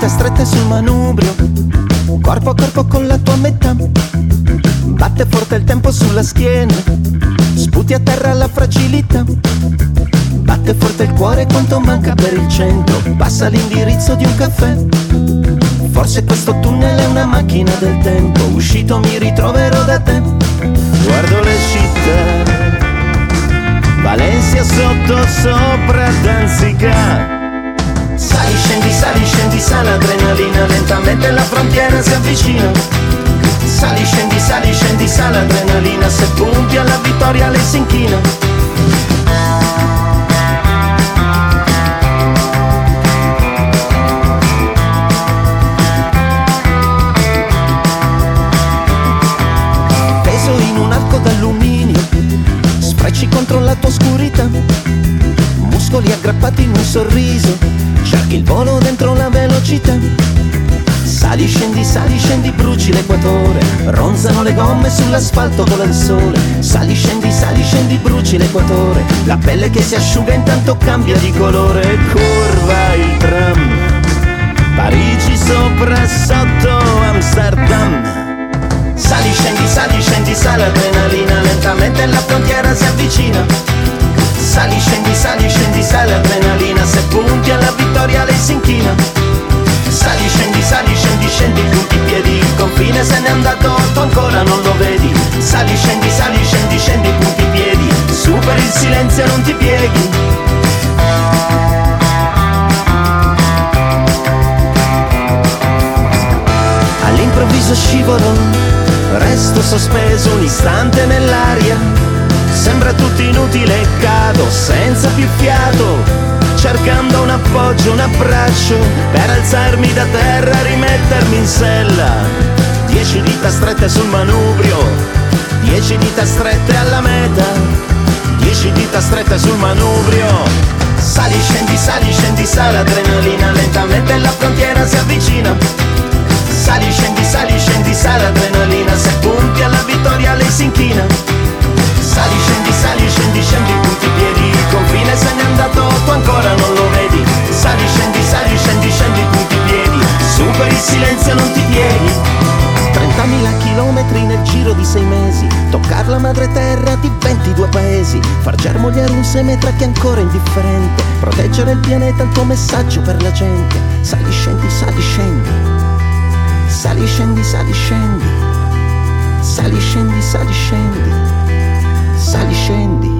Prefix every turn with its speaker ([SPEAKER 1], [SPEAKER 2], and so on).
[SPEAKER 1] dita strette sul manubrio, corpo a corpo con la tua metà. Batte forte il tempo sulla schiena, sputi a terra la fragilità. Batte forte il cuore quanto manca per il centro, passa l'indirizzo di un caffè. Forse questo tunnel è una macchina del tempo, uscito mi ritroverò da te. Adrenalina, lentamente la frontiera si avvicina. Sali, scendi, sali, scendi, sale adrenalina, se punti alla vittoria lei si inchina. Peso in un arco d'alluminio, sfrecci contro la tua oscurità, muscoli aggrappati in un sorriso, velocità. Sali, scendi, sali, scendi, bruci l'equatore, ronzano le gomme sull'asfalto con il sole. Sali, scendi, sali, scendi, bruci l'equatore, la pelle che si asciuga intanto cambia di colore, curva il tram. Parigi sopra sotto Amsterdam. Sali, scendi, sali, scendi, sale adrenalina, lentamente la frontiera si avvicina. Sali, scendi, sali, scendi, sale adrenalina, se punti alla vittoria lei si inchina. All'improvviso scivolo, resto sospeso un istante nell'aria. Sembra tutto inutile, cado senza più fiato, cercando un appoggio, un abbraccio, per alzarmi da terra, rimettermi in sella. Dieci dita strette sul manubrio, dieci dita strette alla meta, dieci dita strette sul manubrio. Sali, scendi, sali, scendi, sale adrenalina, lentamente la frontiera si avvicina. Sali, scendi, sali, scendi, sale adrenalina. Se punti alla vittoria lei si inchina. Sali, scendi, sali, scendi, scendi, punti i piedi. Il confine se n'è andato, tu ancora non lo vedi. Sali, scendi, sali, scendi, scendi, punti i piedi. Superi il silenzio, non ti pieghi 30.000 chilometri nel giro di sei mesi. Toccar la madre terra di 22 paesi. Far germogliare un seme tra chi è ancora indifferente. Proteggere il pianeta, il tuo messaggio per la gente. Sali, scendi, Sali, scendi, sali, scendi. Sali, scendi, sali, scendi. Sali, scendi.